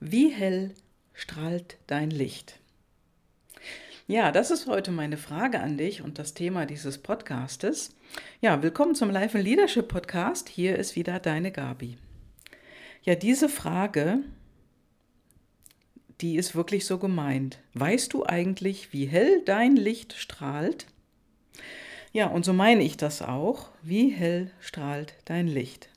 Wie hell strahlt dein Licht? Ja, das ist heute meine Frage an dich und das Thema dieses Podcastes. Ja, willkommen zum Life and Leadership Podcast. Hier ist wieder deine Gabi. Ja, diese Frage, die ist wirklich so gemeint. Weißt du eigentlich, wie hell dein Licht strahlt? Ja, und so meine ich das auch. Wie hell strahlt dein Licht?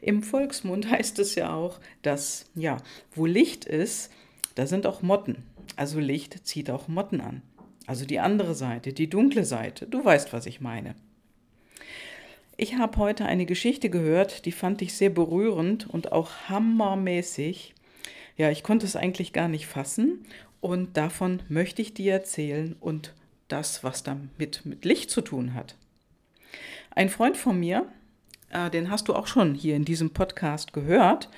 Im Volksmund heißt es ja auch, dass, ja, wo Licht ist, da sind auch Motten. Also Licht zieht auch Motten an. Also die andere Seite, die dunkle Seite. Du weißt, was ich meine. Ich habe heute eine Geschichte gehört, die fand ich sehr berührend und auch hammermäßig. Ja, ich konnte es eigentlich gar nicht fassen und davon möchte ich dir erzählen und das, was damit mit Licht zu tun hat. Ein Freund von mir, äh, den hast du auch schon hier in diesem Podcast gehört.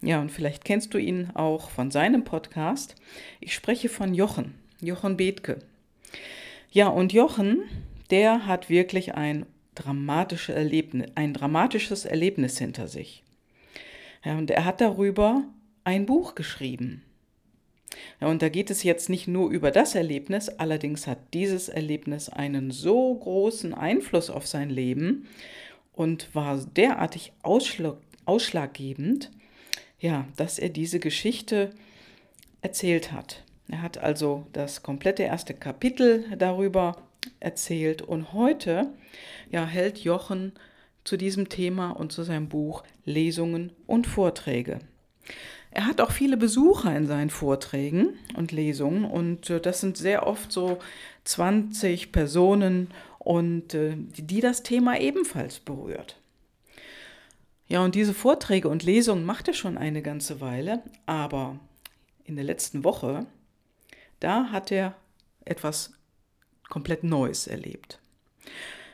Ja, und vielleicht kennst du ihn auch von seinem Podcast. Ich spreche von Jochen, Jochen Bethke. Ja, und Jochen, der hat wirklich ein, dramatische Erlebnis, ein dramatisches Erlebnis hinter sich. Ja, und er hat darüber ein Buch geschrieben. Ja, und da geht es jetzt nicht nur über das Erlebnis, allerdings hat dieses Erlebnis einen so großen Einfluss auf sein Leben und war derartig ausschlag, ausschlaggebend, ja, dass er diese Geschichte erzählt hat. Er hat also das komplette erste Kapitel darüber erzählt und heute ja, hält Jochen zu diesem Thema und zu seinem Buch Lesungen und Vorträge. Er hat auch viele Besucher in seinen Vorträgen und Lesungen und äh, das sind sehr oft so 20 Personen und äh, die das Thema ebenfalls berührt. Ja, und diese Vorträge und Lesungen macht er schon eine ganze Weile, aber in der letzten Woche, da hat er etwas komplett Neues erlebt.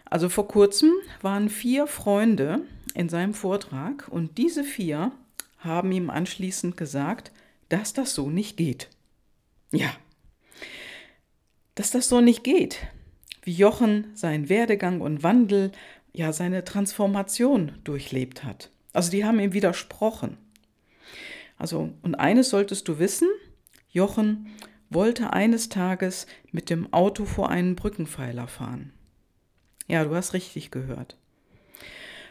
Also vor kurzem waren vier Freunde in seinem Vortrag und diese vier haben ihm anschließend gesagt, dass das so nicht geht. Ja, dass das so nicht geht, wie Jochen seinen Werdegang und Wandel, ja seine Transformation durchlebt hat. Also die haben ihm widersprochen. Also, und eines solltest du wissen, Jochen wollte eines Tages mit dem Auto vor einen Brückenpfeiler fahren. Ja, du hast richtig gehört.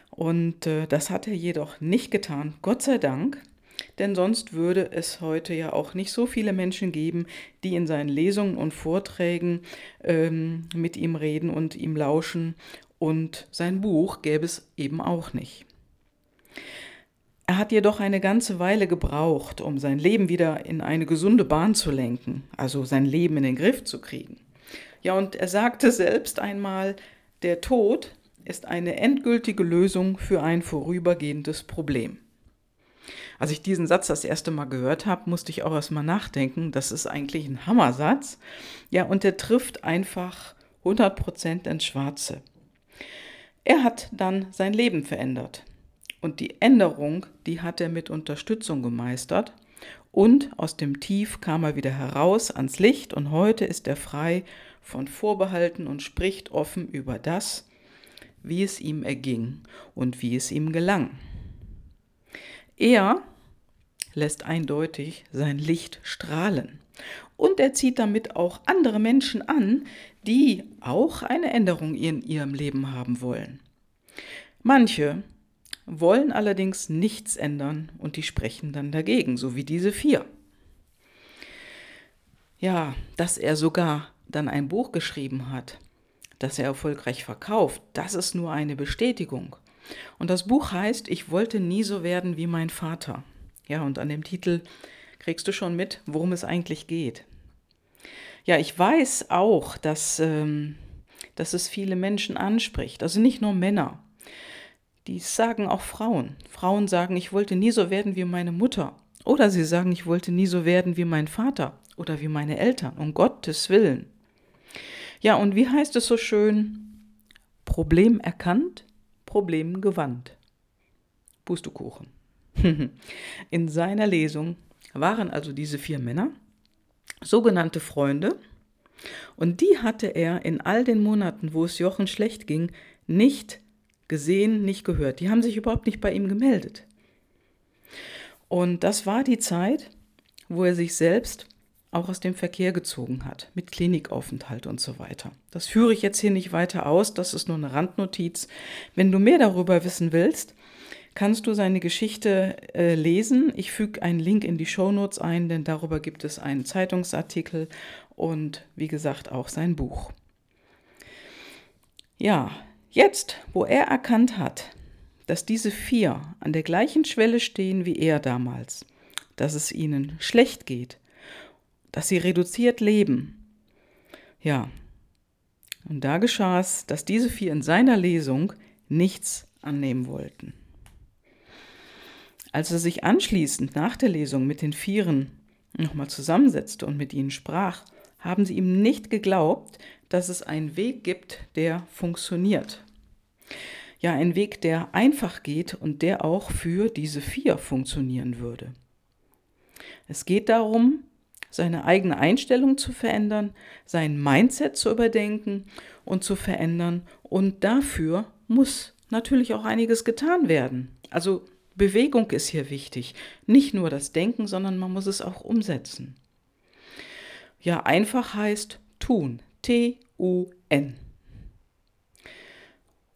Und äh, das hat er jedoch nicht getan, Gott sei Dank, denn sonst würde es heute ja auch nicht so viele Menschen geben, die in seinen Lesungen und Vorträgen ähm, mit ihm reden und ihm lauschen. Und sein Buch gäbe es eben auch nicht. Er hat jedoch eine ganze Weile gebraucht, um sein Leben wieder in eine gesunde Bahn zu lenken, also sein Leben in den Griff zu kriegen. Ja, und er sagte selbst einmal, der Tod ist eine endgültige Lösung für ein vorübergehendes Problem. Als ich diesen Satz das erste Mal gehört habe, musste ich auch erstmal nachdenken. Das ist eigentlich ein Hammersatz. Ja, und der trifft einfach 100% ins Schwarze. Er hat dann sein Leben verändert. Und die Änderung, die hat er mit Unterstützung gemeistert. Und aus dem Tief kam er wieder heraus ans Licht und heute ist er frei von Vorbehalten und spricht offen über das, wie es ihm erging und wie es ihm gelang. Er lässt eindeutig sein Licht strahlen. Und er zieht damit auch andere Menschen an, die auch eine Änderung in ihrem Leben haben wollen. Manche wollen allerdings nichts ändern und die sprechen dann dagegen, so wie diese vier. Ja, dass er sogar dann ein Buch geschrieben hat, das er erfolgreich verkauft, das ist nur eine Bestätigung. Und das Buch heißt Ich wollte nie so werden wie mein Vater. Ja, und an dem Titel kriegst du schon mit, worum es eigentlich geht. Ja, ich weiß auch, dass, ähm, dass es viele Menschen anspricht, also nicht nur Männer. Die sagen auch Frauen. Frauen sagen, ich wollte nie so werden wie meine Mutter. Oder sie sagen, ich wollte nie so werden wie mein Vater oder wie meine Eltern, um Gottes Willen. Ja, und wie heißt es so schön? Problem erkannt, Problem gewandt. Pustekuchen. In seiner Lesung waren also diese vier Männer sogenannte Freunde, und die hatte er in all den Monaten, wo es Jochen schlecht ging, nicht gesehen, nicht gehört. Die haben sich überhaupt nicht bei ihm gemeldet. Und das war die Zeit, wo er sich selbst auch aus dem Verkehr gezogen hat, mit Klinikaufenthalt und so weiter. Das führe ich jetzt hier nicht weiter aus, das ist nur eine Randnotiz. Wenn du mehr darüber wissen willst, kannst du seine Geschichte äh, lesen. Ich füge einen Link in die Shownotes ein, denn darüber gibt es einen Zeitungsartikel und wie gesagt auch sein Buch. Ja, jetzt, wo er erkannt hat, dass diese vier an der gleichen Schwelle stehen wie er damals, dass es ihnen schlecht geht, dass sie reduziert leben. Ja, und da geschah es, dass diese vier in seiner Lesung nichts annehmen wollten. Als er sich anschließend nach der Lesung mit den Vieren nochmal zusammensetzte und mit ihnen sprach, haben sie ihm nicht geglaubt, dass es einen Weg gibt, der funktioniert. Ja, ein Weg, der einfach geht und der auch für diese vier funktionieren würde. Es geht darum, seine eigene Einstellung zu verändern, sein Mindset zu überdenken und zu verändern. Und dafür muss natürlich auch einiges getan werden. Also Bewegung ist hier wichtig. Nicht nur das Denken, sondern man muss es auch umsetzen. Ja, einfach heißt tun. T-U-N.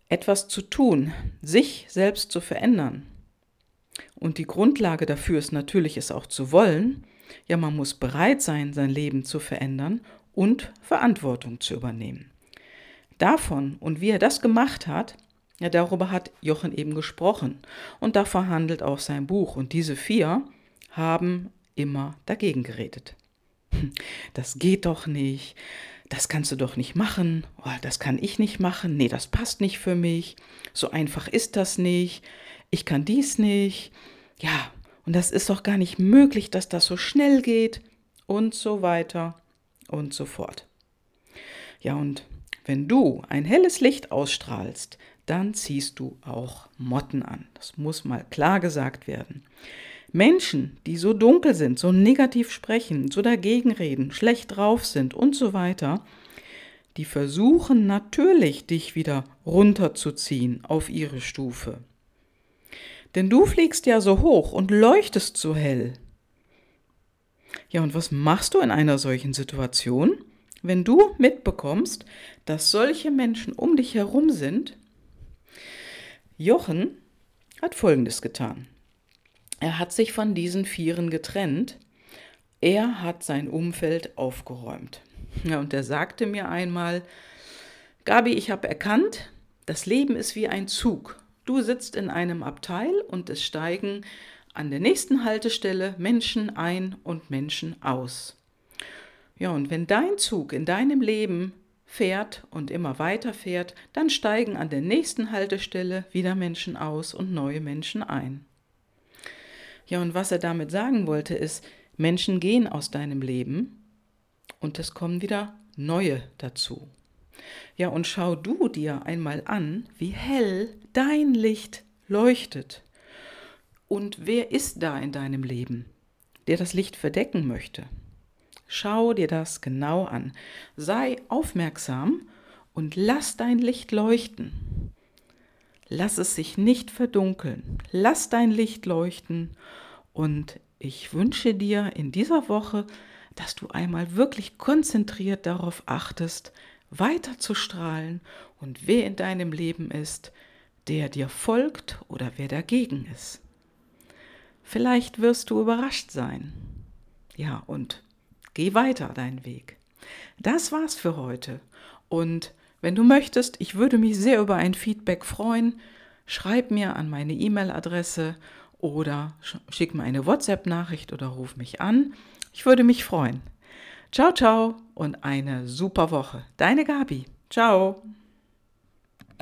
Etwas zu tun, sich selbst zu verändern. Und die Grundlage dafür ist natürlich, es auch zu wollen. Ja, man muss bereit sein, sein Leben zu verändern und Verantwortung zu übernehmen. Davon und wie er das gemacht hat, ja, darüber hat Jochen eben gesprochen. Und davon handelt auch sein Buch. Und diese vier haben immer dagegen geredet. Das geht doch nicht. Das kannst du doch nicht machen. Oh, das kann ich nicht machen. Nee, das passt nicht für mich. So einfach ist das nicht. Ich kann dies nicht. Ja, und das ist doch gar nicht möglich, dass das so schnell geht. Und so weiter und so fort. Ja, und wenn du ein helles Licht ausstrahlst, dann ziehst du auch Motten an. Das muss mal klar gesagt werden. Menschen, die so dunkel sind, so negativ sprechen, so dagegen reden, schlecht drauf sind und so weiter, die versuchen natürlich, dich wieder runterzuziehen auf ihre Stufe. Denn du fliegst ja so hoch und leuchtest so hell. Ja, und was machst du in einer solchen Situation, wenn du mitbekommst, dass solche Menschen um dich herum sind? Jochen hat Folgendes getan. Er hat sich von diesen Vieren getrennt. Er hat sein Umfeld aufgeräumt. Ja, und er sagte mir einmal, Gabi, ich habe erkannt, das Leben ist wie ein Zug. Du sitzt in einem Abteil und es steigen an der nächsten Haltestelle Menschen ein und Menschen aus. Ja, und wenn dein Zug in deinem Leben fährt und immer weiter fährt, dann steigen an der nächsten Haltestelle wieder Menschen aus und neue Menschen ein. Ja, und was er damit sagen wollte, ist, Menschen gehen aus deinem Leben und es kommen wieder neue dazu. Ja, und schau du dir einmal an, wie hell dein Licht leuchtet. Und wer ist da in deinem Leben, der das Licht verdecken möchte? Schau dir das genau an. Sei aufmerksam und lass dein Licht leuchten. Lass es sich nicht verdunkeln. Lass dein Licht leuchten und ich wünsche dir in dieser Woche, dass du einmal wirklich konzentriert darauf achtest, weiter zu strahlen und wer in deinem Leben ist, der dir folgt oder wer dagegen ist. Vielleicht wirst du überrascht sein. Ja, und geh weiter deinen Weg. Das war's für heute. Und wenn du möchtest, ich würde mich sehr über ein Feedback freuen. Schreib mir an meine E-Mail-Adresse oder schick mir eine WhatsApp-Nachricht oder ruf mich an. Ich würde mich freuen. Ciao, ciao und eine super Woche. Deine Gabi. Ciao.